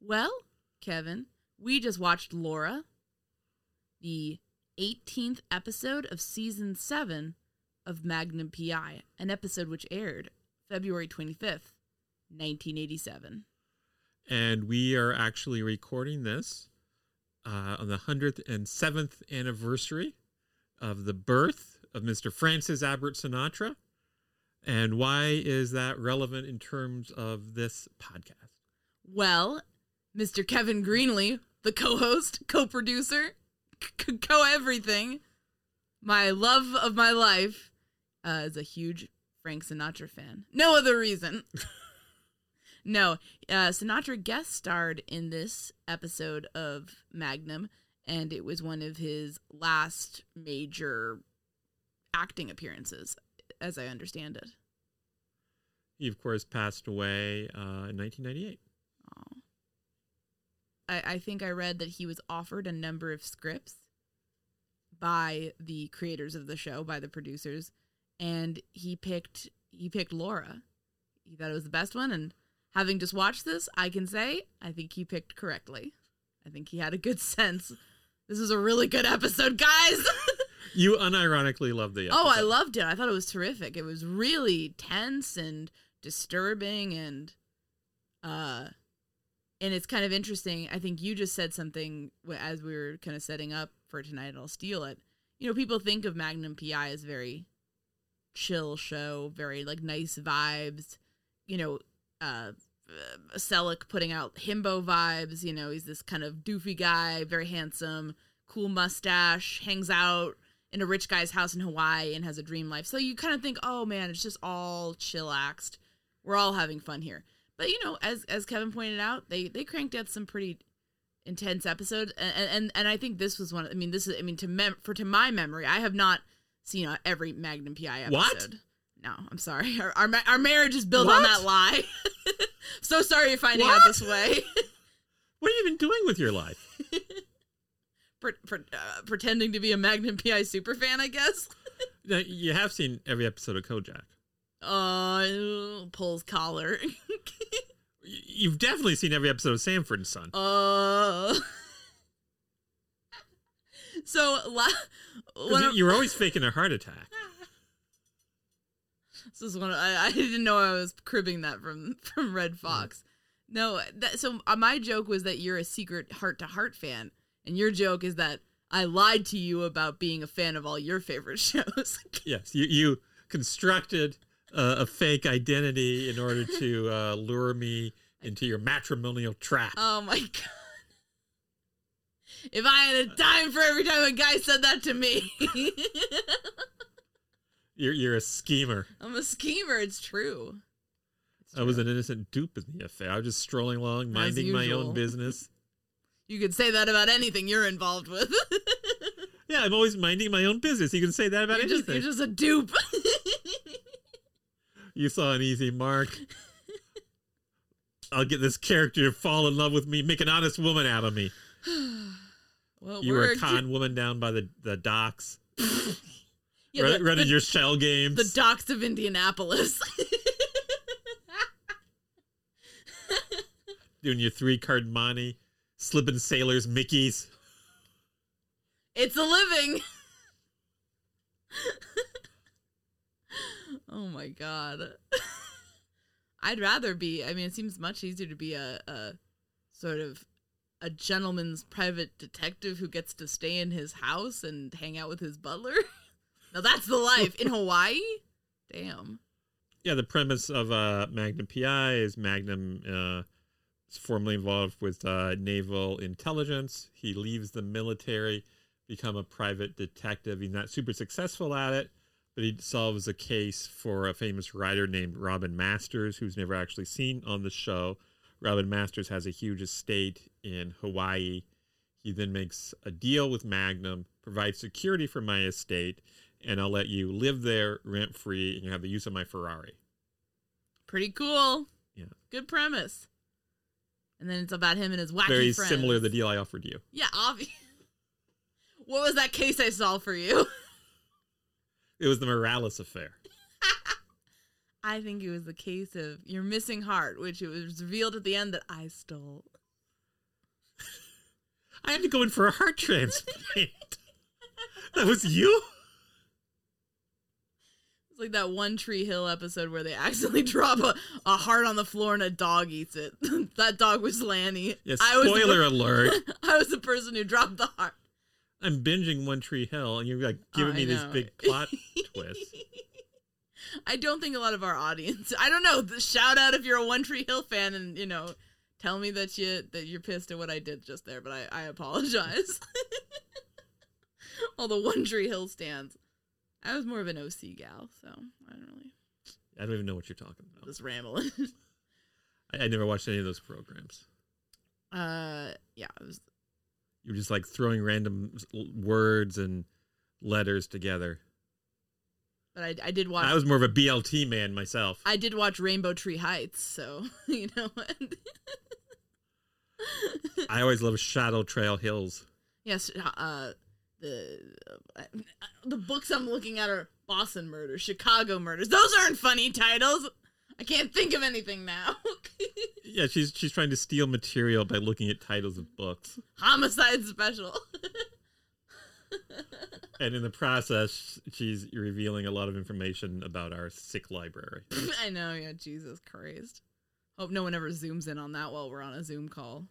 Well, Kevin, we just watched Laura, the 18th episode of season 7 of Magnum PI, an episode which aired February 25th, 1987. And we are actually recording this uh, on the 107th anniversary of the birth of Mr. Francis Albert Sinatra. And why is that relevant in terms of this podcast? Well, Mr. Kevin Greenlee, the co-host, co-producer, co-everything, my love of my life, uh, is a huge Frank Sinatra fan. No other reason. no, uh, Sinatra guest starred in this episode of Magnum, and it was one of his last major acting appearances, as I understand it. He, of course, passed away uh, in 1998. I, I think I read that he was offered a number of scripts by the creators of the show, by the producers, and he picked he picked Laura. He thought it was the best one, and having just watched this, I can say I think he picked correctly. I think he had a good sense. This is a really good episode, guys. You unironically loved the episode. oh, I loved it. I thought it was terrific. It was really tense and disturbing and uh and it's kind of interesting. I think you just said something as we were kind of setting up for tonight I'll steal it. you know, people think of Magnum PI as very chill show, very like nice vibes. You know, uh, Selleck putting out himbo vibes. You know, he's this kind of doofy guy, very handsome, cool mustache, hangs out in a rich guy's house in Hawaii and has a dream life. So you kind of think, oh man, it's just all chillaxed. We're all having fun here. But you know, as as Kevin pointed out, they they cranked out some pretty intense episodes, and and, and I think this was one. Of, I mean, this is I mean to mem- for to my memory, I have not seen uh, every Magnum PI episode. What? No, I'm sorry. Our our, our marriage is built on that lie. so sorry you're finding out this way. What are you even doing with your life? Pre- pre- uh, pretending to be a Magnum PI super fan, I guess. Now, you have seen every episode of Kojak. Uh, pulls collar. You've definitely seen every episode of Sanford and Son. Uh. so la- you- of- you were always faking a heart attack. this is one. Of, I, I didn't know I was cribbing that from from Redd Foxx. No, that, so uh, my joke was that you're a secret Hart to Hart fan, and your joke is that I lied to you about being a fan of all your favorite shows. Yes, you you constructed uh, a fake identity in order to uh, lure me into your matrimonial trap. oh my god! If I had a dime for every time a guy said that to me, You're you're a schemer. I'm a schemer. It's true. It's I was an innocent dupe in the affair. I was just strolling along, minding my own business. You could say that about anything you're involved with. Yeah, I'm always minding my own business. You can say that about you're, just, anything. you're just a dupe. You saw an easy mark. I'll get this character to fall in love with me, make an honest woman out of me. well, You were a con woman down by the, the docks, Yeah, run- the, running the, your shell games. the docks of Indianapolis. doing your three card monte, slipping sailors Mickeys. it's a living. oh my god. I'd rather be. I mean, it seems much easier to be a, a sort of a gentleman's private detective who gets to stay in his house and hang out with his butler. now that's the life in Hawaii. Damn. Yeah, the premise of uh, Magnum PI is Magnum uh, is formerly involved with uh, naval intelligence. He leaves the military, become a private detective. He's not super successful at it, but he solves a case for a famous writer named Robin Masters, who's never actually seen on the show. Robin Masters has a huge estate in Hawaii. He then makes a deal with Magnum, provides security for my estate, and I'll let you live there rent free and you have the use of my Ferrari. Pretty cool. Yeah. Good premise. And then it's about him and his wacky Very friends. similar to the deal I offered you. Yeah, obvious. What was that case I solved for you? It was the Morales affair. I think it was the case of your missing heart, which it was revealed at the end that I stole. I had to go in for a heart transplant. that was you? It's like that One Tree Hill episode where they accidentally drop a, a heart on the floor and a dog eats it. that dog was Lanny. Yeah, I was the spoiler alert. I was the person who dropped the heart. I'm binging One Tree Hill, and you're like giving Oh, me this big plot twist. I don't think a lot of our audience. I don't know. the- Shout out if you're a One Tree Hill fan, and you know, tell me that you that you're pissed at what I did just there. But I I apologize. All the One Tree Hill stands. I was more of an OC gal, so I don't really I don't even know what you're talking about. just rambling. I, I never watched any of those programs. uh, yeah, it was. You were just like throwing random words and letters together. But I I did watch. I was more of a BLT man myself. I did watch Rainbow Tree Heights, so you know. I always love Shadow Trail Hills. Yes, uh, the uh, the books I'm looking at are Boston Murders, Chicago Murders. Those aren't funny titles. I can't think of anything now. Yeah, she's she's trying to steal material by looking at titles of books, Homicide Special. and in the process, she's revealing a lot of information about our sick library. I know, yeah, Jesus Christ. Hope no one ever zooms in on that while we're on a Zoom call.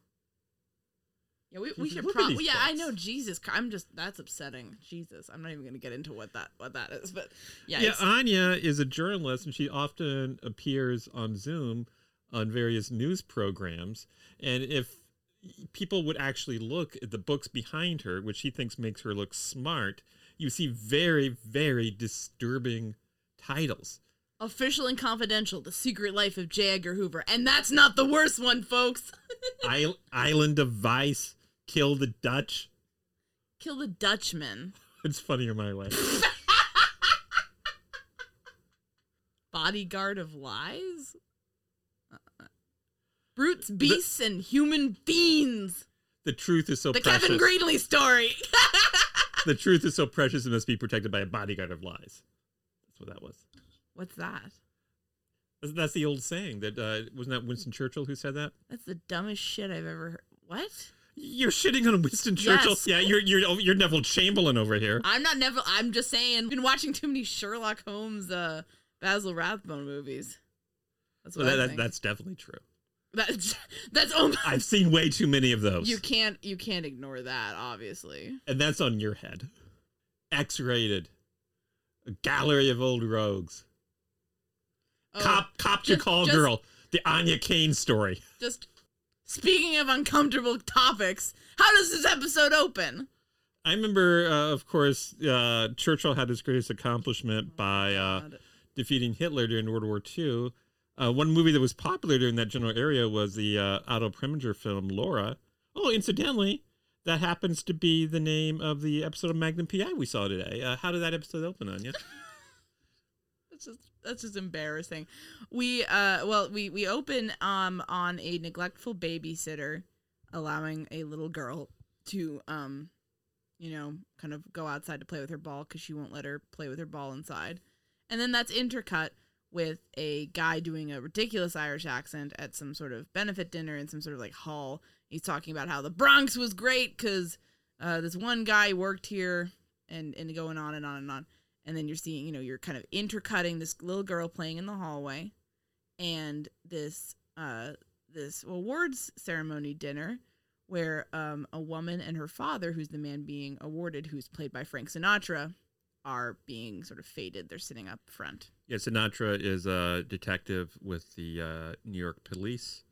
Yeah, we, we should probably. Yeah, I know. Jesus, I'm just that's upsetting. Jesus, I'm not even gonna get into what that what that is, but yeah, Yeah, Anya is a journalist, and she often appears on Zoom on various news programs. And if people would actually look at the books behind her, which she thinks makes her look smart, you see very, very disturbing titles. Official and confidential: the secret life of J. Edgar Hoover, and that's not the worst one, folks. Isle- Island of Vice, Kill the Dutch. Kill the Dutchman. It's funnier my way. Bodyguard of lies. Uh, Brutes, beasts, and human fiends. The truth is so The precious. Kevin Greenlee story. the truth is so precious it must be protected by a bodyguard of lies. That's what that was. What's that? That's- the old saying that uh, wasn't that Winston Churchill who said that? That's the dumbest shit I've ever heard. What? You're shitting on Winston Churchill. Yes. Yeah, you're you're you're Neville Chamberlain over here. I'm not Neville. I'm just saying. I've Been watching too many Sherlock Holmes, uh, Basil Rathbone movies. That's what Well, I that, that's definitely true. That's that's oh my. I've seen way too many of those, You can't you can't ignore that. Obviously. and that's on your head. X-rated, a gallery of old rogues. Oh, cop, cop to call just- girl. The Anya Kane story. Just speaking of uncomfortable topics, how does this episode open? I remember, uh, of course, uh, Churchill had his greatest accomplishment by uh, defeating Hitler during World War II. Uh, one movie that was popular during that general area was the uh, Otto Preminger film Laura. Oh, incidentally, that happens to be the name of the episode of Magnum PI we saw today. Uh, how did that episode open, Anya? That's just that's just embarrassing. We uh well we we open um on a neglectful babysitter allowing a little girl to um you know kind of go outside to play with her ball cuz she won't let her play with her ball inside. And then that's intercut with a guy doing a ridiculous Irish accent at some sort of benefit dinner in some sort of like hall. He's talking about how the Bronx was great cuz uh this one guy worked here and and going on and on and on and then you're seeing you know you're kind of intercutting this little girl playing in the hallway and this uh this awards ceremony dinner where um a woman and her father who's the man being awarded who's played by Frank Sinatra are being sort of faded they're sitting up front yeah, Sinatra is a detective with the uh, New York police,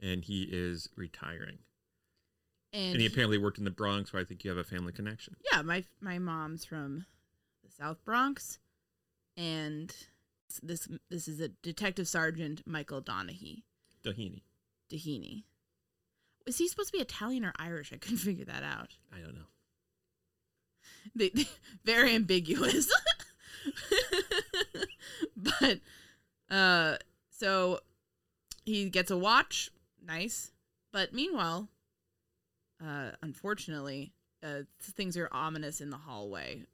and he is retiring. and, And he apparently worked in the Bronx, where I think you have a family connection. yeah my my mom's from South Bronx and this this is a detective sergeant Michael Donaghy Doheny. Dahini. Is he supposed to be Italian or Irish? I couldn't figure that out. I don't know. They, they- very ambiguous. but uh so he gets a watch, nice. But meanwhile, uh unfortunately, uh things are ominous in the hallway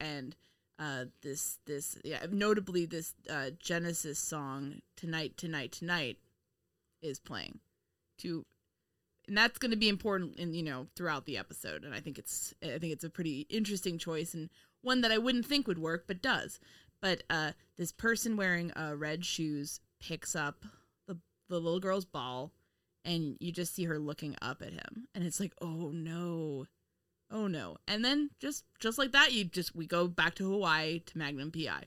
and uh this this yeah, notably this uh Genesis song Tonight Tonight Tonight is playing to and that's going to be important in you know throughout the episode and i think it's i think it's a pretty interesting choice and one that i wouldn't think would work but does. But uh this person wearing uh red shoes picks up the the little girl's ball and you just see her looking up at him and it's like oh no oh no and then just just like that you just we go back to hawaii to magnum pi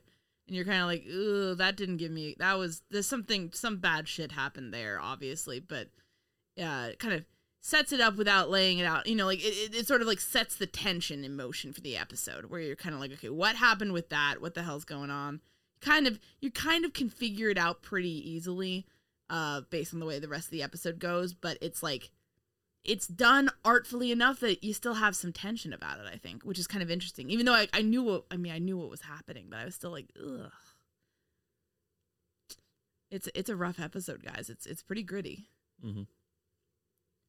and you're kind of like, "Ugh, that didn't give me." That was there's something, some bad shit happened there, obviously, but uh, it kind of sets it up without laying it out. You know, like it, it, it sort of like sets the tension in motion for the episode, where you're kind of like, okay, what happened with that? What the hell's going on? Kind of, you kind of can figure it out pretty easily, uh, based on the way the rest of the episode goes. But it's like, it's done artfully enough that you still have some tension about it. I think, which is kind of interesting. Even though I, I knew what, I mean, I knew what was happening, but I was still like, ugh. It's it's a rough episode, guys. It's it's pretty gritty. Mhm.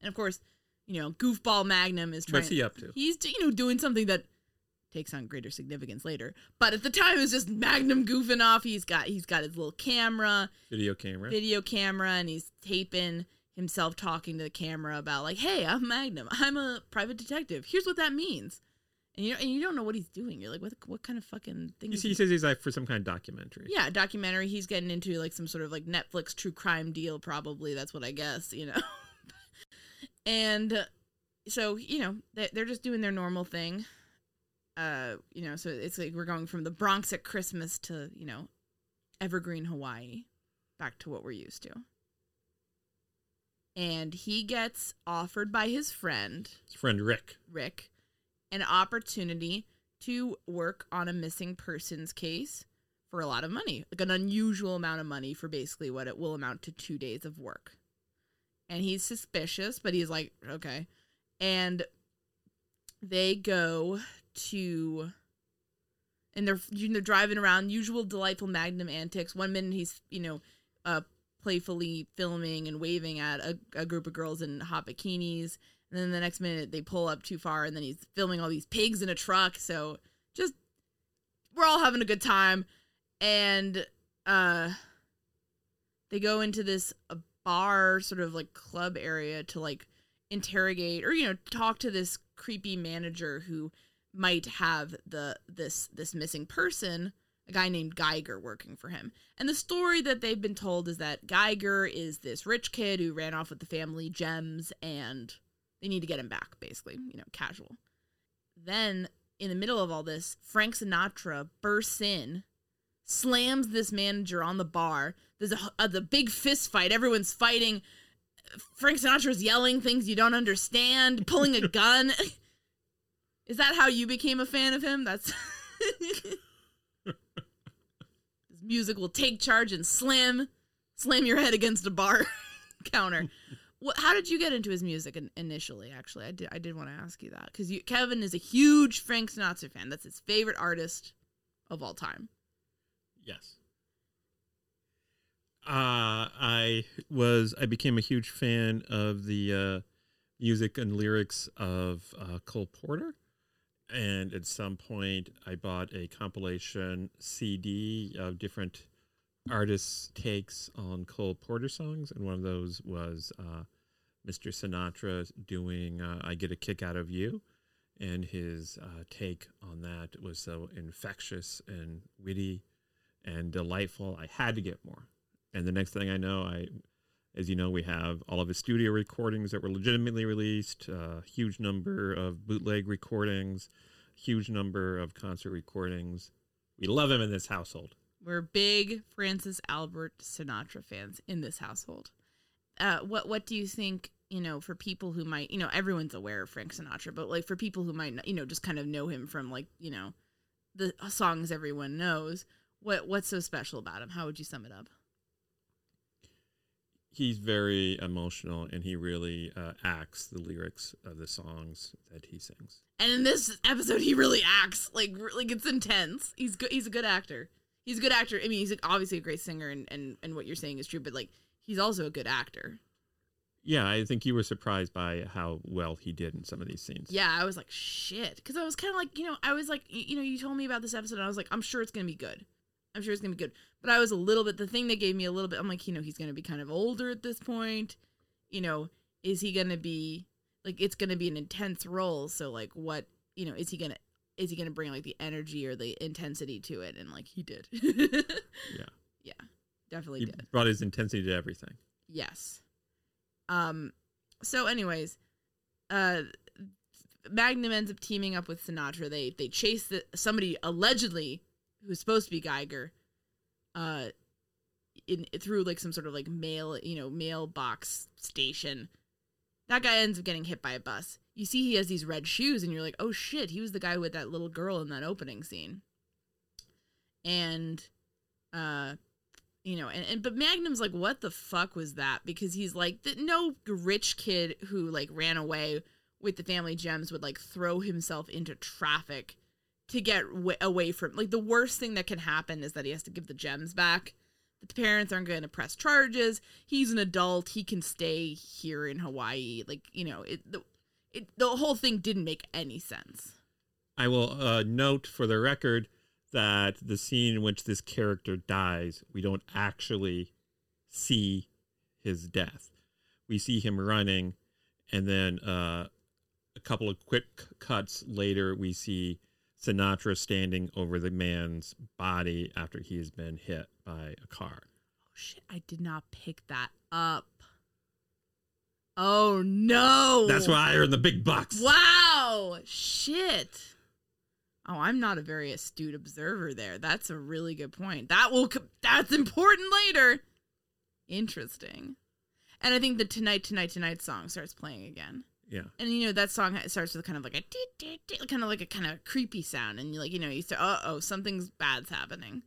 And of course, you know, Goofball Magnum is trying. What's he up to? He's you know doing something that takes on greater significance later. But at the time, it was just Magnum goofing off. He's got he's got his little camera, Video camera. video camera, and he's taping himself talking to the camera about like, "Hey, I'm Magnum. I'm a private detective. Here's what that means." And you and you don't know what he's doing. You're like, "What what kind of fucking thing?" You is see, he he says he's like for some kind of documentary. yeah, documentary. He's getting into like some sort of like Netflix true crime deal, probably. That's what I guess, you know. and so you know they- they're just doing their normal thing. Uh, you know, so it's like we're going from the Bronx at Christmas to you know, Evergreen, Hawaii, back to what we're used to. And he gets offered by his friend His friend Rick. Rick an opportunity to work on a missing persons case for a lot of money, like an unusual amount of money for basically what it will amount to two days of work. And he's suspicious, but he's like, okay. And they go to, and they're you know, driving around, usual delightful Magnum antics. One minute he's, you know, uh, playfully filming and waving at a, a group of girls in hot bikinis. And then the next minute they pull up too far and then he's filming all these pigs in a truck. So just we're all having a good time. And uh they go into this uh, bar sort of like club area to like interrogate or you know talk to this creepy manager who might have the this this missing person a guy named Geiger working for him. And the story that they've been told is that Geiger is this rich kid who ran off with the family gems and they need to get him back, basically, you know, casual. Then, in the middle of all this, Frank Sinatra bursts in, slams this manager on the bar. There's a, a the big fist fight. Everyone's fighting. Frank Sinatra's yelling things you don't understand, pulling a gun. Is that how you became a fan of him? That's music will take charge and slam, slam your head against a bar counter. What? How did you get into his music in, initially? Actually, I did. I did want to ask you that because Kevin is a huge Frank Sinatra fan. That's his favorite artist of all time. Yes. Uh, I was I became a huge fan of the uh, music and lyrics of uh, Cole Porter, and at some point I bought a compilation CD of different artists' takes on Cole Porter songs, and one of those was uh, Mr. Sinatra doing uh, "I Get a Kick Out of You." And his uh, take on that was so infectious and witty and delightful. I had to get more. And the next thing I know, I, as you know, we have all of his studio recordings that were legitimately released, a huge number of bootleg recordings, huge number of concert recordings. We love him in this household. We're big Francis Albert Sinatra fans in this household. Uh, what what do you think? You know, for people who might, you know, everyone's aware of Frank Sinatra, but like for people who might, you know, just kind of know him from like, you know, the songs everyone knows. What what's so special about him? How would you sum it up? He's very emotional, and he really uh, acts the lyrics of the songs that he sings. And in this episode, he really acts like like it's intense. He's good. He's a good actor. He's a good actor. I mean, he's obviously a great singer, and and and what you're saying is true. But like, he's also a good actor. Yeah, I think you were surprised by how well he did in some of these scenes. Yeah, I was like, shit, because I was kind of like, you know, I was like, you know, you told me about this episode, and I was like, I'm sure it's gonna be good. I'm sure it's gonna be good. But I was a little bit. The thing that gave me a little bit. I'm like, you know, he's gonna be kind of older at this point. You know, is he gonna be like? It's gonna be an intense role. So like, what? You know, is he gonna? Is he gonna bring like the energy or the intensity to it? And like, he did. Yeah. Yeah, definitely He did. brought his intensity to everything. Yes. Um. So, anyways, uh, Magnum ends up teaming up with Sinatra. They they chase the somebody allegedly who's supposed to be Geiger, uh, in through like some sort of like mail you know mailbox station. That guy ends up getting hit by a bus. You see, he has these red shoes, and you're like, oh shit, he was the guy with that little girl in that opening scene. And, uh, you know, and, and but Magnum's like, what the fuck was that? Because he's like, no rich kid who like ran away with the family gems would like throw himself into traffic to get w- away from like the worst thing that can happen is that he has to give the gems back. The parents aren't going to press charges. He's an adult. He can stay here in Hawaii. Like you know, it the it the whole thing didn't make any sense. I will uh, note for the record that the scene in which this character dies, we don't actually see his death. We see him running, and then uh, a couple of quick cuts later, we see Sinatra standing over the man's body after he has been hit by a car. Oh shit! I did not pick that up. Oh no. That's why I earn the big bucks. Wow. Shit. Oh, I'm not a very astute observer there. That's a really good point. That will co- that's important later. Interesting. And I think the tonight tonight tonight song starts playing again. Yeah. And you know that song starts with kind of like a dee, dee, dee, kind of like a kind of creepy sound and you like you know you start uh oh something's bad's happening.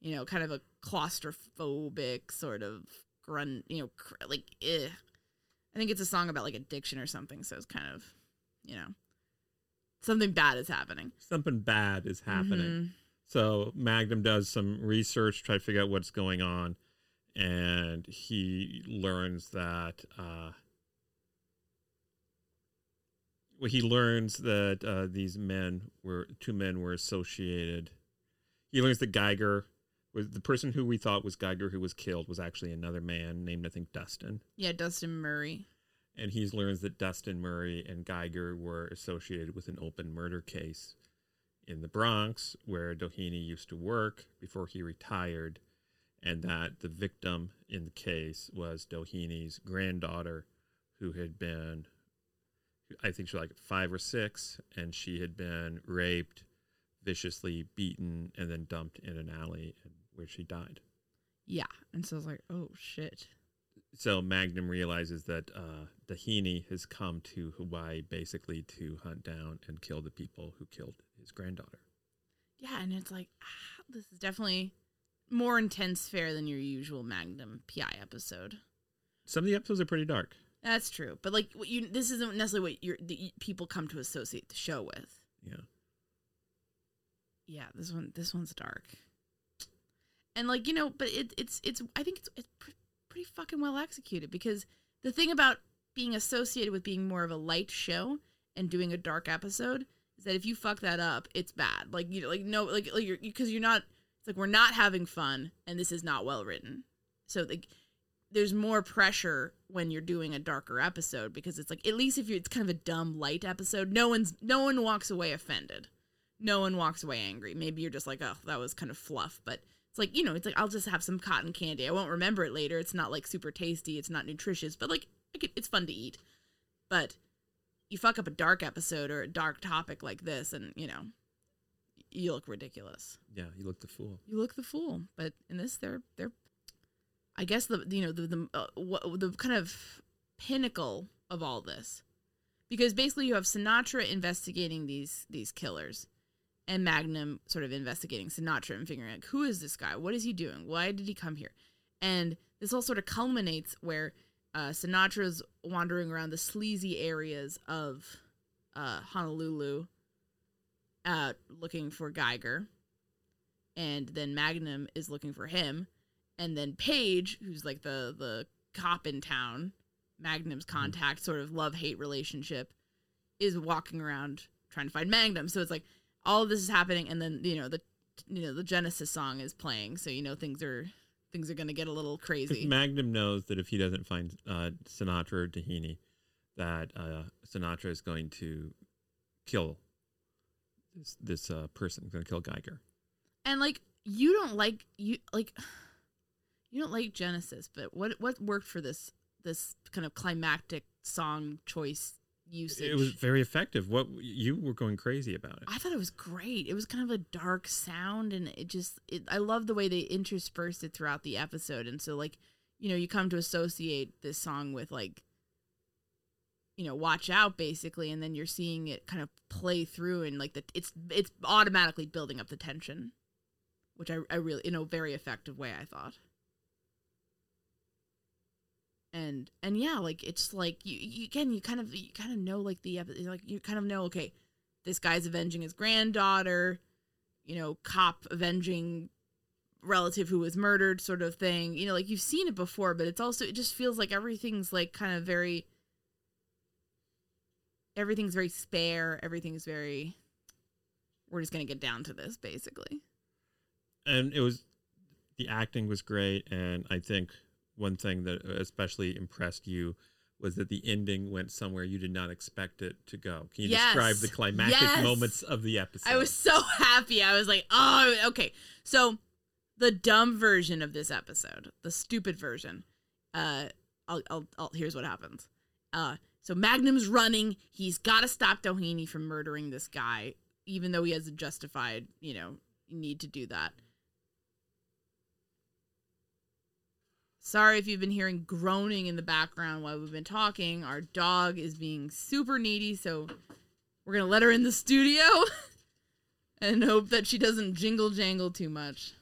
You know, kind of a claustrophobic sort of grunt, you know, cr- like eh. I think it's a song about like addiction or something, so it's kind of, you know, something bad is happening. Something bad is happening. Mhm. So Magnum does some research, try to figure out what's going on, and he learns that uh, well, he learns that uh, these men were two men were associated. He learns that Geiger was the person who we thought was Geiger who was killed was actually another man named I think Dustin, Yeah, Dustin Murray. and he learns that Dustin Murray and Geiger were associated with an open murder case in the Bronx where Doheny used to work before he retired, and that the victim in the case was Doheny's granddaughter, who had been, I think she was like five or six, and she had been raped, viciously beaten, and then dumped in an alley where she died. Yeah, and so I was like, oh shit. So Magnum realizes that uh, Doheny has come to Hawaii basically to hunt down and kill the people who killed his granddaughter. Yeah, and it's like, ah, this is definitely more intense fare than your usual Magnum PI episode. Some of the episodes are pretty dark. That's true, but like, what you this isn't necessarily what you're, the people come to associate the show with. Yeah. Yeah, this one this one's dark. And like, you know, but it it's it's I think it's it's pr- pretty fucking well executed because the thing about being associated with being more of a light show and doing a dark episode is that if you fuck that up, it's bad. Like you know, like no like like you're because you're not it's like we're not having fun and this is not well written. So like there's more pressure when you're doing a darker episode because it's like at least if you it's kind of a dumb light episode, no one's no one walks away offended. No one walks away angry. Maybe you're just like, oh, that was kind of fluff, but it's like, you know, it's like I'll just have some cotton candy. I won't remember it later. It's not like super tasty, it's not nutritious, but like could, it's fun to eat. But you fuck up a dark episode or a dark topic like this and, you know, you look ridiculous Yeah, you look the fool. you look the fool. But in this, they're they're, I guess the you know the the uh, what, the kind of pinnacle of all this, because basically you have Sinatra investigating these these killers, and Magnum sort of investigating Sinatra and figuring out who is this guy, what is he doing, why did he come here, and this all sort of culminates where uh, Sinatra's wandering around the sleazy areas of uh, Honolulu, uh, looking for Geiger. And then Magnum is looking for him, and then Paige, who's like the the cop in town, Magnum's contact, sort of love hate relationship, is walking around trying to find Magnum. So it's like all of this is happening, and then you know the you know the Genesis song is playing, so you know things are things are gonna get a little crazy. Magnum knows that if he doesn't find uh, Sinatra or Doheny, that uh, Sinatra is going to kill this this uh, person. Going to kill Geiger. and like you don't like you like you don't like Genesis, but what what worked for this this kind of climactic song choice usage? It was very effective. What you were going crazy about it. I thought it was great. It was kind of a dark sound, and it just it, I love the way they interspersed it throughout the episode. And so, like, you know, you come to associate this song with like, you know, watch out, basically, and then you're seeing it kind of play through, and like the it's it's automatically building up the tension, which I I really in a very effective way I thought. And and yeah, like it's like you, you again you kind of you kind of know like the like you kind of know okay this guy's avenging his granddaughter, you know, cop avenging relative who was murdered sort of thing. You know, like you've seen it before, but it's also it just feels like everything's like kind of very everything's very spare, everything's very we're just to get down to this basically. and it was the acting was great and i think one thing that especially impressed you was that the ending went somewhere you did not expect it to go can you Yes. describe the climactic Yes. moments of the episode I was so happy. I was like, "Oh, okay." So, the dumb version of this episode, the stupid version, uh I'll, I'll, I'll here's what happens. Uh, so Magnum's running. He's got to stop Doheny from murdering this guy, even though he has a justified, you know, need to do that. Sorry if you've been hearing groaning in the background while we've been talking. Our dog is being super needy, so we're going to let her in the studio and hope that she doesn't jingle jangle too much.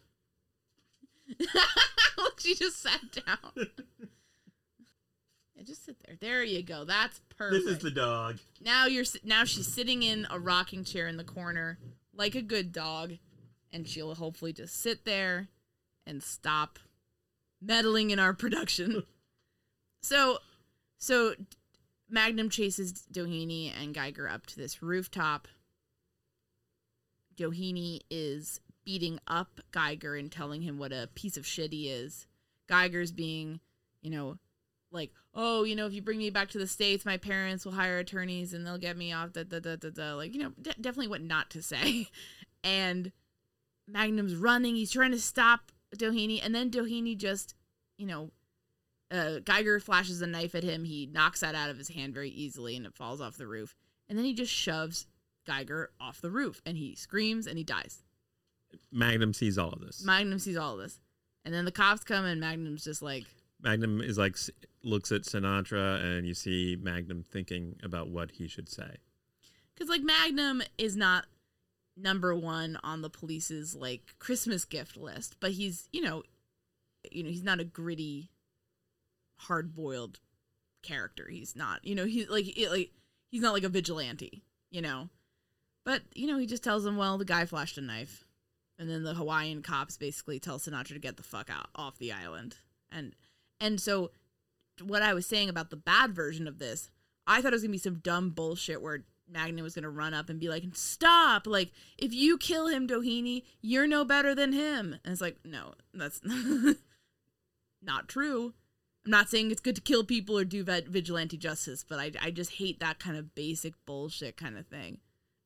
she just sat down. yeah, just sit there. There you go. That's perfect. This is the dog. Now you're now she's sitting in a rocking chair in the corner like a good dog, and she'll hopefully just sit there and stop meddling in our production. so, so Magnum chases Doheny and Geiger up to this rooftop. Doheny is beating up Geiger and telling him what a piece of shit he is. Geiger's being, you know, like, oh, you know, if you bring me back to the states, my parents will hire attorneys and they'll get me off. Da da da da da. Like, you know, de- definitely what not to say. And Magnum's running. He's trying to stop Doheny, and then Doheny just, you know, uh, Geiger flashes a knife at him. He knocks that out of his hand very easily, and it falls off the roof. And then he just shoves Geiger off the roof, and he screams and he dies. Magnum sees all of this. Magnum sees all of this, and then the cops come, and Magnum's just like, Magnum is like looks at Sinatra, and you see Magnum thinking about what he should say. because like Magnum is not number one on the police's like Christmas gift list, but he's you know, you know he's not a gritty, hard boiled character. He's not you know he's like it, like he's not like a vigilante, you know. But you know he just tells him, well, the guy flashed a knife, and then the Hawaiian cops basically tell Sinatra to get the fuck out off the island, and and so what I was saying about the bad version of this, I thought it was gonna be some dumb bullshit where Magnum was gonna run up and be like, "Stop! Like, if you kill him, Doheny, you're no better than him." And it's like, no, that's not true. I'm not saying it's good to kill people or do vigilante justice, but I, I just hate that kind of basic bullshit kind of thing.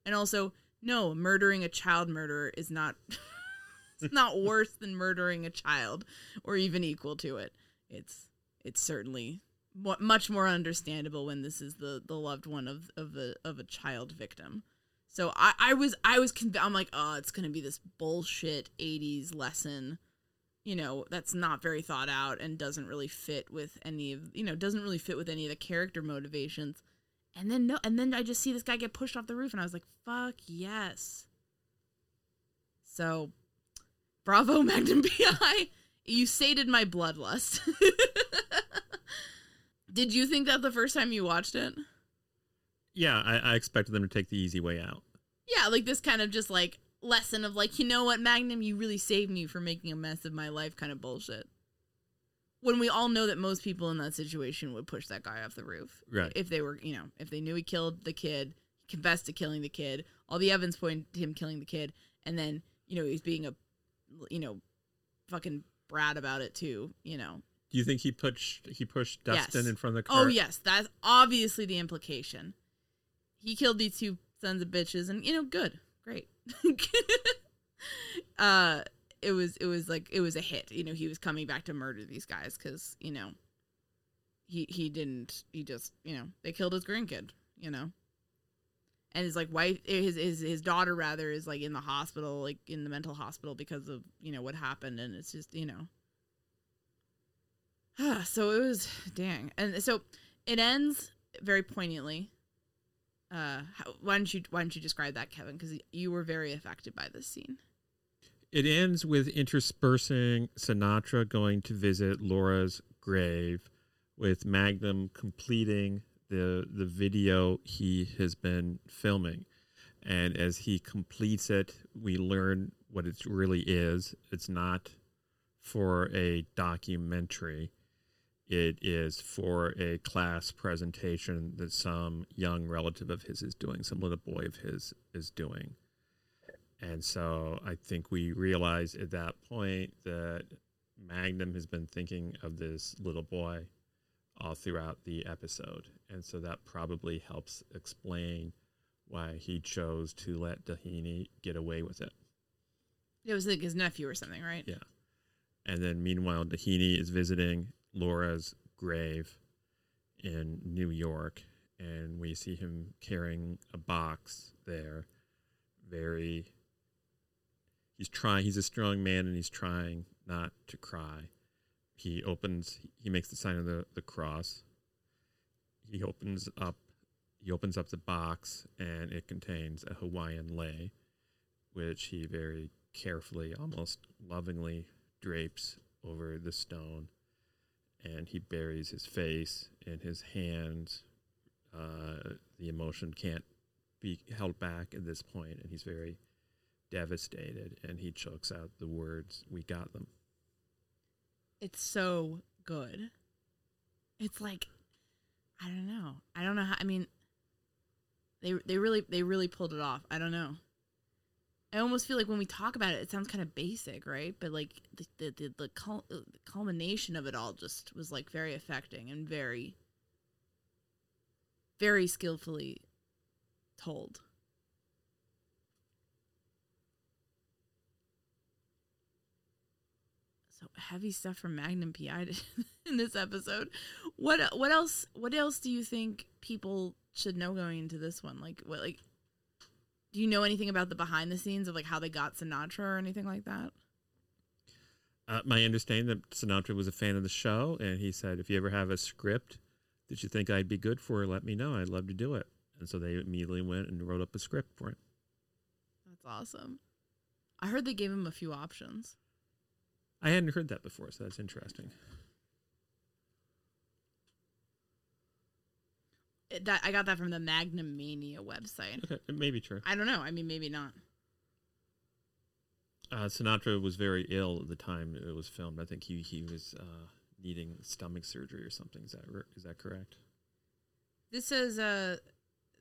And also, no, murdering a child murderer is not it's not worse than murdering a child or even equal to it. It's it's certainly much more understandable when this is the the loved one of of a of a child victim. So I I was I was conv- I'm like oh it's gonna be this bullshit '80s lesson, you know that's not very thought out and doesn't really fit with any of you know doesn't really fit with any of the character motivations. And then no, and then I just see this guy get pushed off the roof, and I was like, "Fuck yes!" So, bravo, Magnum PI. You sated my bloodlust. Did you think that the first time you watched it? Yeah, I, I expected them to take the easy way out. Yeah, like this kind of just like lesson of like, you know what, Magnum, you really saved me from making a mess of my life kind of bullshit. When we all know that most people in that situation would push that guy off the roof. Right. If they were, you know, if they knew he killed the kid, he confessed to killing the kid, all the evidence pointed to him killing the kid, and then, you know, he's being a, you know, fucking brat about it too, you know. Do you think he pushed he pushed Dustin Yes. in front of the car? Oh yes, that's obviously the implication. He killed these two sons of bitches, and you know, good, great. uh, it was it was like it was a hit. You know, he was coming back to murder these guys because you know, he he didn't. He just you know they killed his grandkid. You know, and his like wife, his his his daughter rather is like in the hospital, like in the mental hospital because of you know what happened, and it's just you know. so it was dang, and so it ends very poignantly. Uh, how, why don't you why don't you describe that, Kevin? Because you were very affected by this scene. It ends with interspersing Sinatra going to visit Laura's grave, with Magnum completing the the video he has been filming, and as he completes it, we learn what it really is. It's not for a documentary. It is for a class presentation that some young relative of his is doing, some little boy of his is doing. And so I think we realize at that point that Magnum has been thinking of this little boy all throughout the episode. And so that probably helps explain why he chose to let Doheny get away with it. It was like his nephew or something, right? Yeah. And then meanwhile, Doheny is visiting Laura's grave in New York, and we see him carrying a box there. Very, he's trying. He's a strong man, and he's trying not to cry. He opens. He makes the sign of the the cross. He opens up. He opens up the box, and it contains a Hawaiian lei, which he very carefully, almost lovingly, drapes over the stone and he buries his face in his hands. Uh, the emotion can't be held back at this point, and he's very devastated. And he chokes out the words, "We got them." It's so good. It's like I don't know. I don't know how I mean they they really they really pulled it off. I don't know. I almost feel like when we talk about it, it sounds kind of basic, right? But like the the the, cul- uh, the culmination of it all just was like very affecting and very, very skillfully told. So heavy stuff from Magnum PI in this episode. What what else? What else do you think people should know going into this one? Like what like do you know anything about the behind the scenes of like how they got Sinatra or anything like that? Uh, my understanding that Sinatra was a fan of the show, and he said, "If you ever have a script that you think I'd be good for, let me know. I'd love to do it." And so they immediately went and wrote up a script for it. That's awesome. I heard they gave him a few options. I hadn't heard that before, so that's interesting. That I got that from the Magnum Mania website. Okay, it may be true. I don't know. I mean, maybe not. Uh, Sinatra was very ill at the time it was filmed. I think he he was uh, needing stomach surgery or something. Is that is that correct? This says uh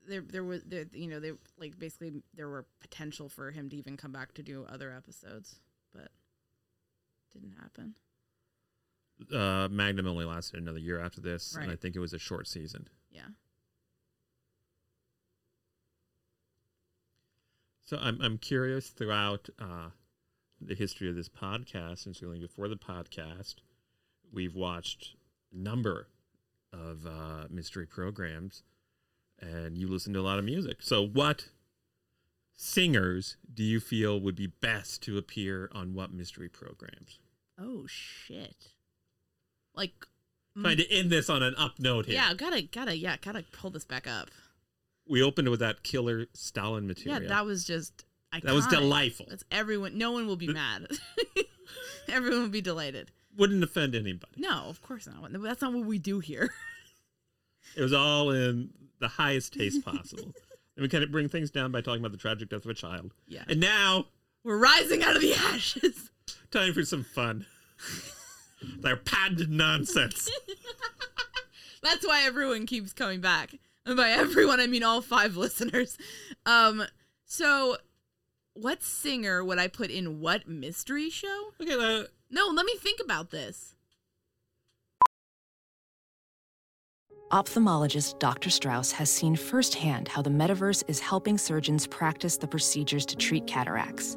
there there was there, you know they like basically there were potential for him to even come back to do other episodes, but didn't happen. Uh, Magnum only lasted another year after this, and I think it was a short season. Yeah. So I'm I'm curious throughout uh, the history of this podcast, and certainly before the podcast, we've watched a number of uh, mystery programs, and you listen to a lot of music. So what singers do you feel would be best to appear on what mystery programs? Oh shit. Like Trying to end this on an up note here. Yeah, gotta gotta yeah, gotta pull this back up. We opened with that killer Stalin material. Yeah, that was just That was delightful. That's everyone no one will be The- mad. everyone will be delighted. Wouldn't offend anybody. No, of course not. That's not what we do here. It was all in the highest taste possible. and we kind of bring things down by talking about the tragic death of a child. Yeah. And now, We're rising out of the ashes. time for some fun. Their patented nonsense. That's why everyone keeps coming back. And by everyone I mean all five listeners. Um so what singer would I put in what mystery show? Okay, uh, No, let me think about this. Ophthalmologist Dr. Strauss has seen firsthand how the metaverse is helping surgeons practice the procedures to treat cataracts.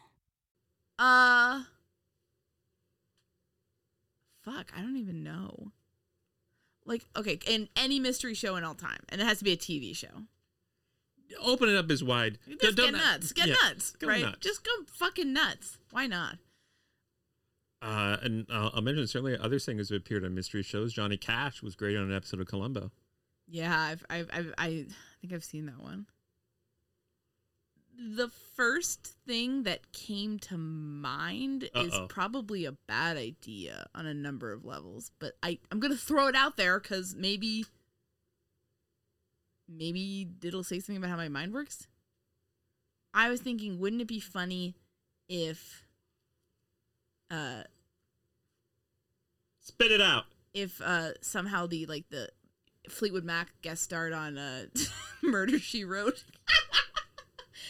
Uh Fuck, I don't even know. Like, okay, in any mystery show in all time, and it has to be a TV show. open it up as wide. Just Don't- get don't- nuts. Get yeah, nuts. right? nuts. Just go fucking nuts. Why not? Uh, and uh, I'll mention certainly other singers who appeared on mystery shows. Johnny Cash was great on an episode of Columbo. Yeah, I've, I've, I've I think I've seen that one. The first thing that came to mind is Uh-oh. probably a bad idea on a number of levels, but I I'm gonna throw it out there because maybe maybe it'll say something about how my mind works. I was thinking, wouldn't it be funny if uh Spit it out. if uh somehow the like the Fleetwood Mac guest starred on uh Murder She Wrote.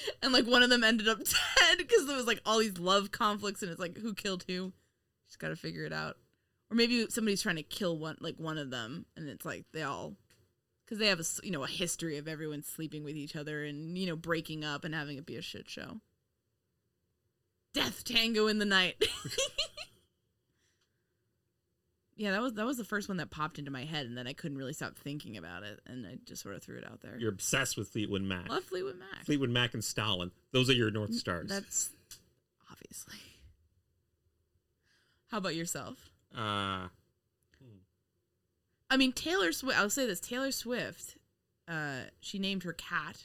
and like one of them ended up dead because there was like all these love conflicts and it's like who killed who. Just got to figure it out. Or maybe somebody's trying to kill one like one of them and it's like they all cuz they have a you know a history of everyone sleeping with each other and you know breaking up and having it be a shit show. Death Tango in the Night. Yeah, that was that was the first one that popped into my head, and then I couldn't really stop thinking about it, and I just sort of threw it out there. You're obsessed with Fleetwood Mac. Love Fleetwood Mac. Fleetwood Mac and Stalin. Those are your North Stars. That's obviously. How about yourself? uh, I mean, Taylor Swift. I'll say this: Taylor Swift. Uh, she named her cat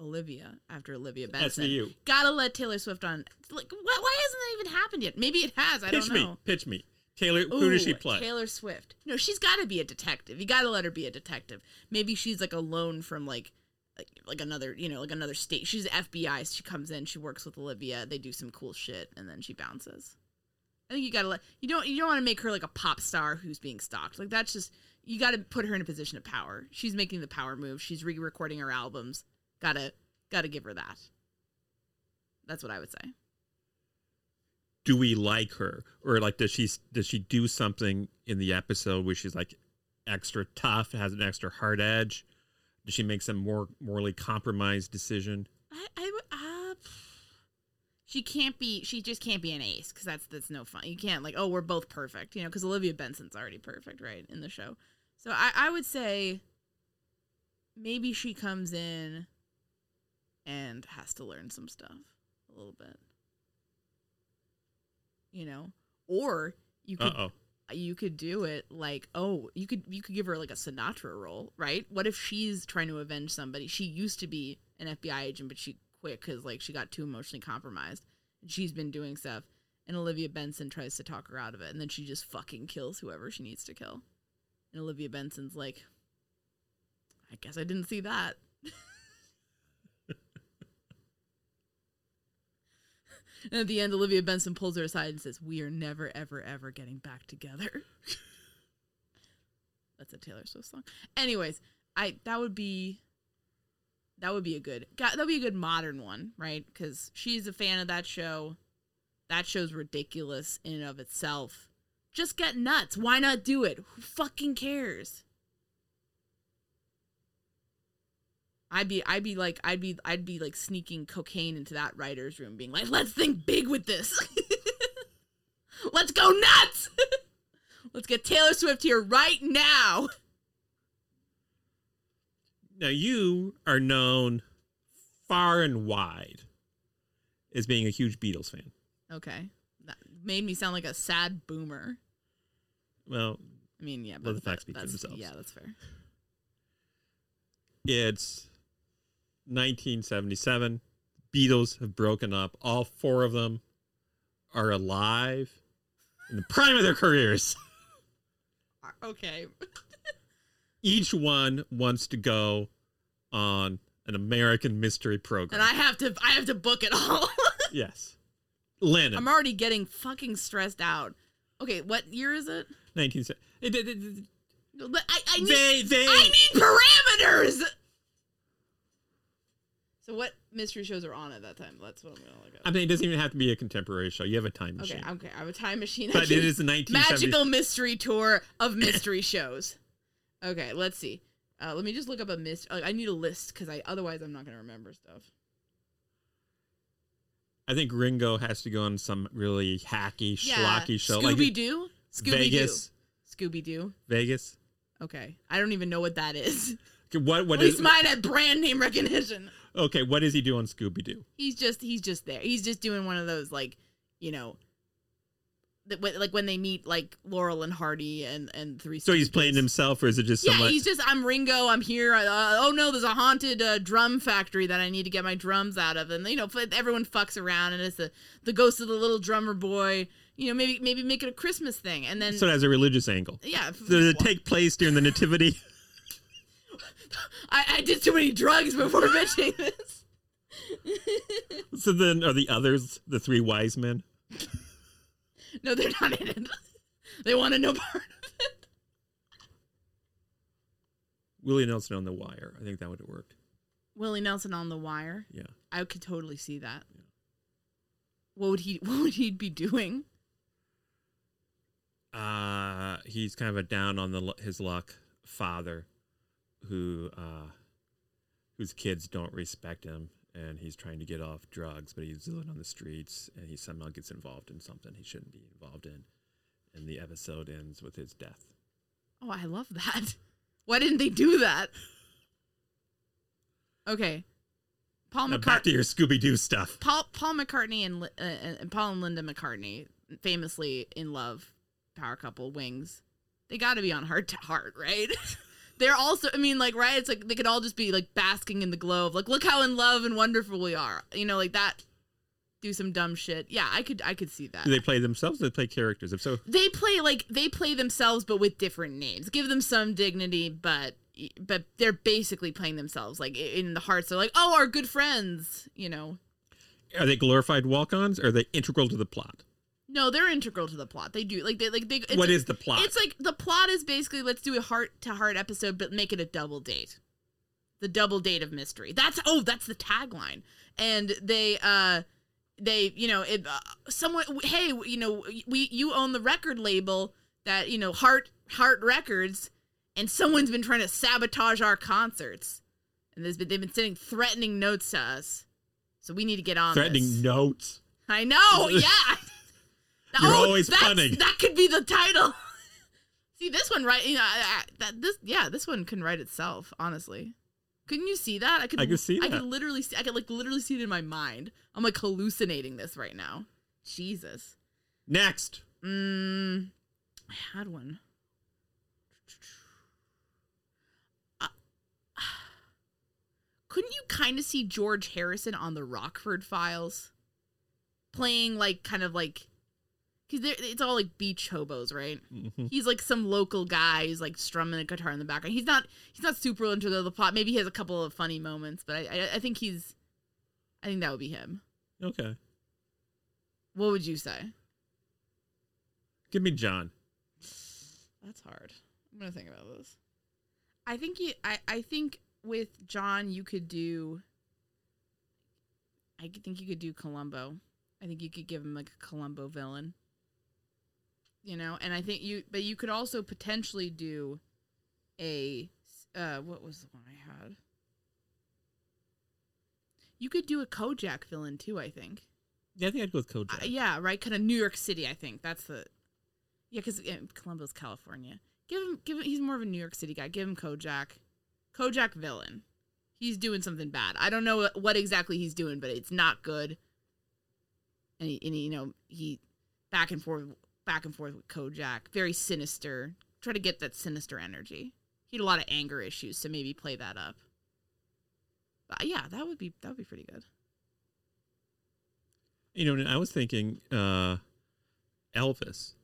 Olivia after Olivia Benson. SVU. Gotta let Taylor Swift on. Like, why, why hasn't that even happened yet? Maybe it has. I pitch don't know. me. know. Pitch me. Taylor, who does she play? Taylor Swift. No, she's got to be a detective. You got to let her be a detective. Maybe she's like a loan from like, like like another you know like another state. She's FBI. She comes in. She works with Olivia. They do some cool shit, and then she bounces. I think you got to let you don't you don't want to make her like a pop star who's being stalked. Like that's just you got to put her in a position of power. She's making the power move. She's re-recording her albums. Gotta gotta give her that. That's what I would say. Do we like her or like does she does she do something in the episode where she's like extra tough has an extra hard edge does she make some more morally compromised decision I, I. Uh, she can't be. She just can't be an ace because that's that's no fun. You can't like, oh, we're both perfect, you know, because Olivia Benson's already perfect, right, in the show. So I, I would say maybe she comes in and has to learn some stuff a little bit, you know, or you could uh-oh. you could do it like oh you could you could give her like a Sinatra role right? What if she's trying to avenge somebody? She used to be an FBI agent but she quit because like she got too emotionally compromised. And she's been doing stuff and Olivia Benson tries to talk her out of it and then she just fucking kills whoever she needs to kill. And Olivia Benson's like I guess I didn't see that And at the end, Olivia Benson pulls her aside and says, We are never, ever, ever getting back together. That's a Taylor Swift song. Anyways, I that would be that would be a good that would be a good modern one, right? Because she's a fan of that show. That show's ridiculous in and of itself. Just get nuts. Why not do it? Who fucking cares? I'd be I'd be like I'd be I'd be like sneaking cocaine into that writer's room being like, let's think big with this. let's go nuts. let's get Taylor Swift here right now. now you are known far and wide as being a huge beatles fan Okay. That made me sound like a sad boomer. well I mean, yeah, but the facts that- speak for themselves. Yeah, that's fair. it's 1977 beatles have broken up all four of them are alive in the prime of their careers uh, Okay. each one wants to go on an American mystery program. And I have to I have to book it all. yes, Lennon, I'm already getting fucking stressed out. Okay, what year is it? 19. It, it, it, it- But I, I need they they I need parameters. So what mystery shows are on at that time? That's what I'm gonna look at. I mean, it doesn't even have to be a contemporary show. You have a time machine. okay. I have a time machine. But it is the 1970s. magical mystery tour of mystery shows. Okay, let's see. Uh, let me just look up a mist. Uh, I need a list because I otherwise I'm not gonna remember stuff. I think Ringo has to go on some really hacky, schlocky show like Scooby Doo. Scooby Doo. Vegas. Scooby Doo. Vegas. Okay, I don't even know what that is. Okay, What what At least is mine had brand name recognition. Okay? What does he do on Scooby Doo? He's just he's just there. He's just doing one of those like, you know, that like when they meet like Laurel and Hardy and and Three. So he's playing himself, or is it just Yeah, somewhat? he's just I'm Ringo. I'm here. Uh, oh no, there's a haunted uh, drum factory that I need to get my drums out of, and you know everyone fucks around, and it's the the ghost of the little drummer boy. You know, maybe maybe make it a Christmas thing, and then so it has a religious angle. yeah, Does it take place during the nativity? I, I did too many drugs before mentioning this. so then, are the others the three wise men? No, they're not in it. they want to know part of it. Willie Nelson on the wire. I think that would have worked. Willie Nelson on the wire. Yeah. I could totally see that. What would he What would he be doing? Uh, he's kind of a down on the his luck father, who uh, whose kids don't respect him, and he's trying to get off drugs, but he's living on the streets, and he somehow gets involved in something he shouldn't be involved in, and the episode ends with his death. Oh, I love that. Why didn't they do that? Okay. Paul Now back to McCartney. your Scooby Doo stuff. Paul Paul McCartney and, uh, and Paul and Linda McCartney, famously in love, power couple, wings. They got to be on Hart to Hart, right? They're also, I mean, like, right? It's like they could all just be like basking in the glow of like, look how in love and wonderful we are, you know, like that. Do some dumb shit. Yeah, I could, I could see that. Do they play themselves? Or they play characters. If so, they play like they play themselves but with different names give them some dignity but but they're basically playing themselves like in the Harts they're like oh our good friends you know are they glorified walk-ons? Or are they integral to the plot? No they're integral to the plot. They do like they like they it's What the plot? it's like the plot is basically let's do a Hart to Hart episode but make it a double date. The double date of mystery. That's oh that's the tagline. And they uh they you know it uh, someone hey you know we you own the record label that you know heart heart records and someone's been trying to sabotage our concerts. And there's been they've been sending threatening notes to us. So we need to get on Threatening this. notes. i know yeah You're Oh, always punning. that could be the title. See this one right you know I, I, that this yeah this one can write itself honestly. Couldn't you see that? I could I could see i that. could literally see i could like literally see it in my mind. I'm like hallucinating this right now. Jesus. Next. mm, i had one. Uh, couldn't you kind of see george harrison on the rockford files? Playing like kind of like because it's all like beach hobos right Mhm. he's like some local guy who's like strumming a guitar in the background. He's not he's not super into the, the plot. Maybe he has a couple of funny moments, but I, I I think he's I think that would be him. Okay. What would you say? Give me John. That's hard. I'm gonna think about this. I think you I, I think with John you could do I think you could do Columbo. I think you could give him like a Columbo villain. You know, and I think you but you could also potentially do a uh what was the one I had? You could do a Kojak villain too, I think. Yeah, I think I'd go with Kojak. Uh, yeah, right. Kind of New York City. I think that's the. Yeah, because Columbo's California. Give him, give him. He's more of a New York City guy. Give him Kojak. Kojak villain. He's doing something bad. I don't know what, what exactly he's doing, but it's not good. And, he, and he, you know he back and forth, back and forth with Kojak. Very sinister. Try to get that sinister energy. He had a lot of anger issues, so maybe play that up. But yeah, that would be that would be pretty good. You know, and I was thinking uh, Elvis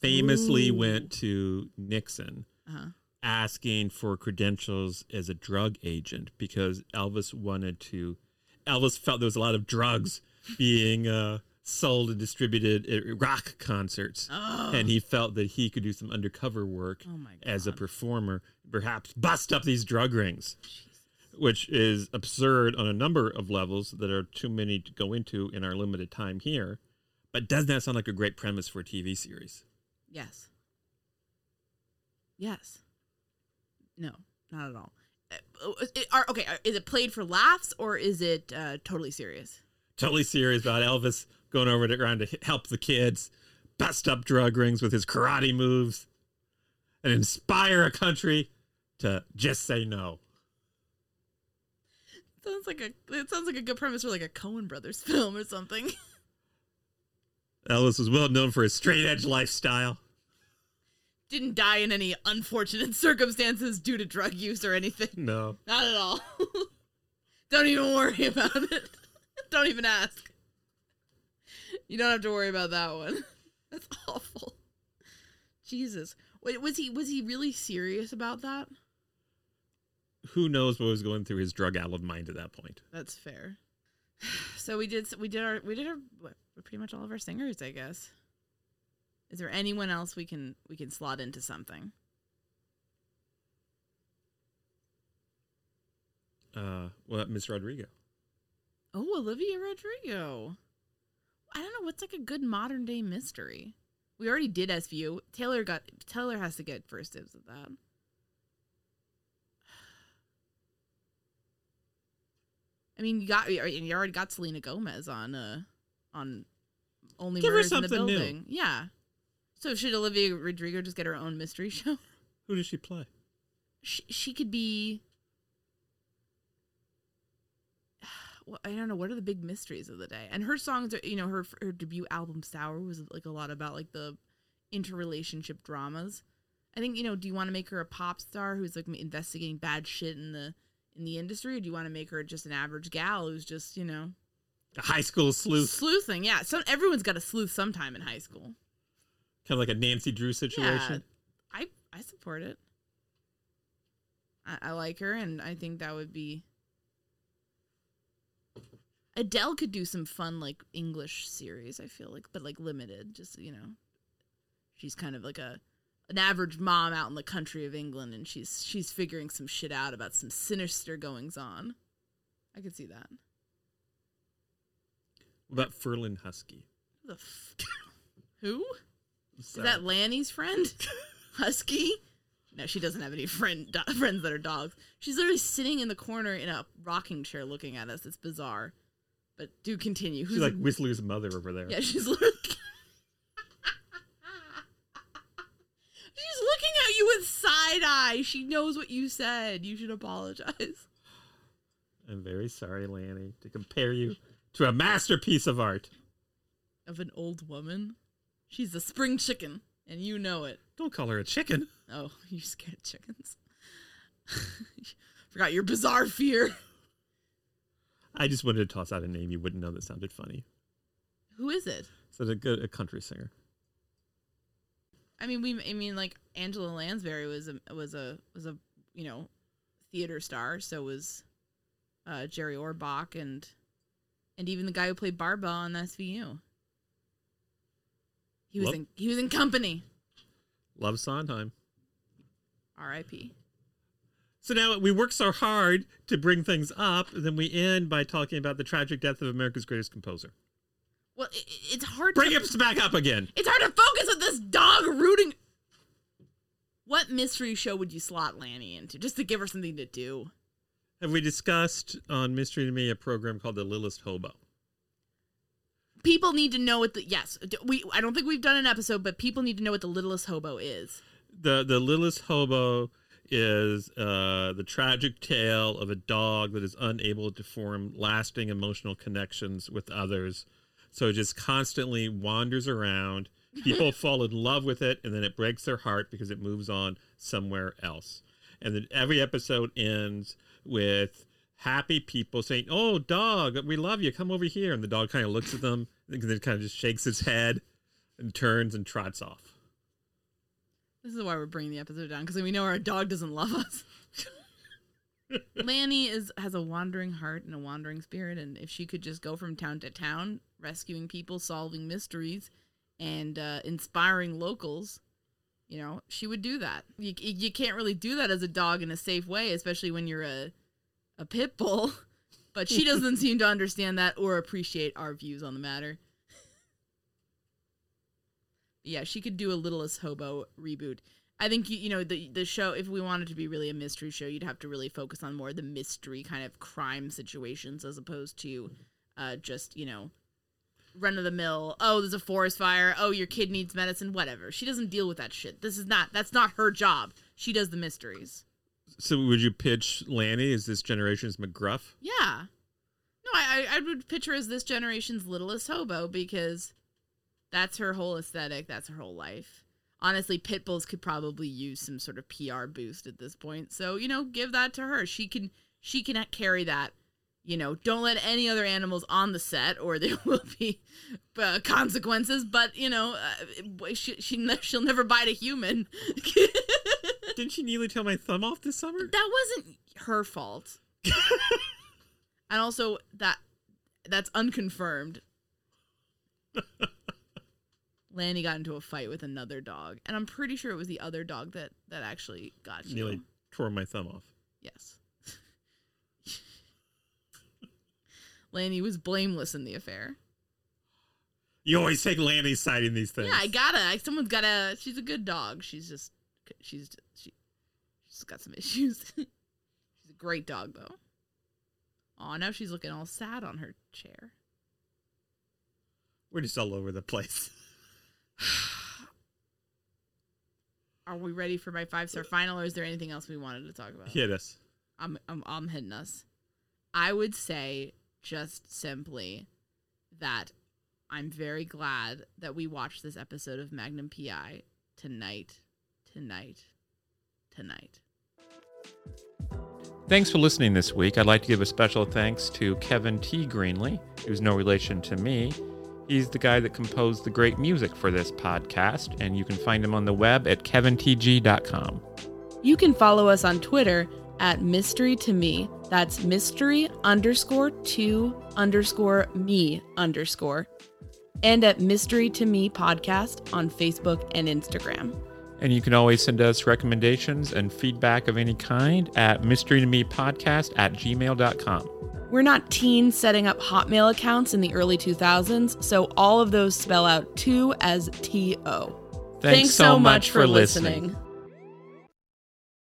famously Ooh. went to Nixon Uh-huh. asking for credentials as a drug agent because Elvis wanted to. Elvis felt there was a lot of drugs being uh, sold and distributed at rock concerts, Oh. and he felt that he could do some undercover work Oh as a performer, perhaps bust up these drug rings, which is absurd on a number of levels that are too many to go into in our limited time here. But doesn't that sound like a great premise for a TV series? Yes. Yes. No, not at all. Uh, it- are, okay, is it played for laughs or is it uh, totally serious? Totally serious about Elvis going over to around to help the kids, bust up drug rings with his karate moves, and inspire a country to just say no. Sounds like a it sounds like a good premise for like a Coen Brothers film or something. Elvis was well known for his straight edge lifestyle. Didn't die in any unfortunate circumstances due to drug use or anything. No. Not at all. don't even worry about it. don't even ask. You don't have to worry about that one. That's awful. Jesus. Wait, was he was he really serious about that? Who knows what was going through his drug addled mind at that point? That's fair. So we did we did our we did our what, pretty much all of our singers, I guess. Is there anyone else we can we can slot into something? Uh, well, Miss Rodrigo. Oh, Olivia Rodrigo. I don't know what's like a good modern day mystery. We already did SVU. Taylor got Taylor has to get first dibs at that. I mean, you got you already- you already got Selena Gomez on uh on Only Give Murders in the something new. Building. Yeah. So should Olivia Rodrigo just get her own mystery show? Who does she play? She she could be. Well, I don't know. What are the big mysteries of the day? And her songs are, you know, her her debut album "Sour" was like a lot about like the interrelationship dramas. I think you know. Do you want to make her a pop star who's like investigating bad shit in the in the industry, or do you want to make her just an average gal who's just you know A high school sleuth, sleuthing? Yeah, So everyone's got a sleuth sometime in high school. kind of like a Nancy Drew situation. I I support it. I, I like her, and I think that would be. Adele could do some fun like English series. I feel like, but like limited. Just you know, she's kind of like a an average mom out in the country of England, and she's she's figuring some shit out about some sinister goings on. I could see that. What about Ferlin Husky? The f- who is that? Lanny's friend, Husky. No, she doesn't have any friend do- friends that are dogs. She's literally sitting in the corner in a rocking chair, looking at us. It's bizarre. But do continue. She's like Whistler's mother over there. yeah, she's literally. she's looking at you with side eye. She knows what you said. You should apologize. I'm very sorry, Lanny, to compare you to a masterpiece of art. Of an old woman. She's a spring chicken, and you know it. Don't call her a chicken. Oh, you scared of chickens? Forgot your bizarre fear. I just wanted to toss out a name you wouldn't know that sounded funny. Who is it? So a good a country singer. I mean, we. I mean, like Angela Lansbury was a was a was a you know theater star. So was uh, Jerry Orbach and and even the guy who played Barba on SVU. He was Well- in he was in Company. Love Sondheim. R.I.P. So now we work so hard to bring things up, and then we end by talking about the tragic death of America's greatest composer. Well, it, it's hard. To bring to, it back up again. It's hard to focus with this dog rooting. What mystery show would you slot Lanny into just to give her something to do? Have we discussed on Mystery to Me a program called The Littlest Hobo? People need to know what the yes. We I don't think we've done an episode, but people need to know what the littlest hobo is. The The Littlest Hobo is uh, the tragic tale of a dog that is unable to form lasting emotional connections with others. So it just constantly wanders around. People fall in love with it, and then it breaks their heart because it moves on somewhere else. And then every episode ends with happy people saying, "Oh, dog, we love you. Come over here." And the dog kind of looks at them, and then kind of just shakes its head and turns and trots off. This is why we're bringing the episode down because we know our dog doesn't love us. Lanny is has a wandering heart and a wandering spirit, and if she could just go from town to town, rescuing people, solving mysteries, and uh, inspiring locals, you know, she would do that. You you can't really do that as a dog in a safe way, especially when you're a a pit bull. But she doesn't seem to understand that or appreciate our views on the matter. Yeah, she could do a Littlest Hobo reboot. I think you, you know the the show. If we wanted to be really a mystery show, you'd have to really focus on more the mystery kind of crime situations as opposed to uh, just you know run of the mill. Oh, there's a forest fire. Oh, your kid needs medicine. Whatever. She doesn't deal with that shit. This is not. That's not her job. She does the mysteries. So would you pitch Lanny as this generation's McGruff? Yeah. No, I I would pitch her as this generation's littlest hobo because That's her whole aesthetic. That's her whole life. Honestly, pit bulls could probably use some sort of PR boost at this point. So you know, give that to her. She can she can carry that. You know, don't let any other animals on the set, or there will be uh, consequences. But you know, uh, she, she she'll never bite a human. Didn't she nearly tear my thumb off this summer? that wasn't her fault. and also that that's unconfirmed. Lanny got into a fight with another dog, and I'm pretty sure it was the other dog that that actually got you. Nearly tore my thumb off. Yes. Lanny was blameless in the affair. You always take Lanny's side in these things. Yeah, I gotta. I, someone's gotta. She's a good dog. She's just. She's she. She's got some issues. she's a great dog though. Oh, now she's looking all sad on her chair. We're just all over the place. Are we ready for my five star uh, final, or is there anything else we wanted to talk about? Hit us. I'm I'm I'm hitting us. I would say just simply that I'm very glad that we watched this episode of Magnum PI tonight, tonight, tonight. Thanks for listening this week. I'd like to give a special thanks to Kevin T. Greenley, who's no relation to me. He's the guy that composed the great music for this podcast, and you can find him on the web at kevintg.com. You can follow us on Twitter at mystery to me. That's mystery underscore to underscore me underscore. And at mystery to me podcast on Facebook and Instagram. And you can always send us recommendations and feedback of any kind at mystery to me podcast at gmail.com. We're not teens setting up Hotmail accounts in the early 2000s, so all of those spell out two as T O. Thanks so much for listening.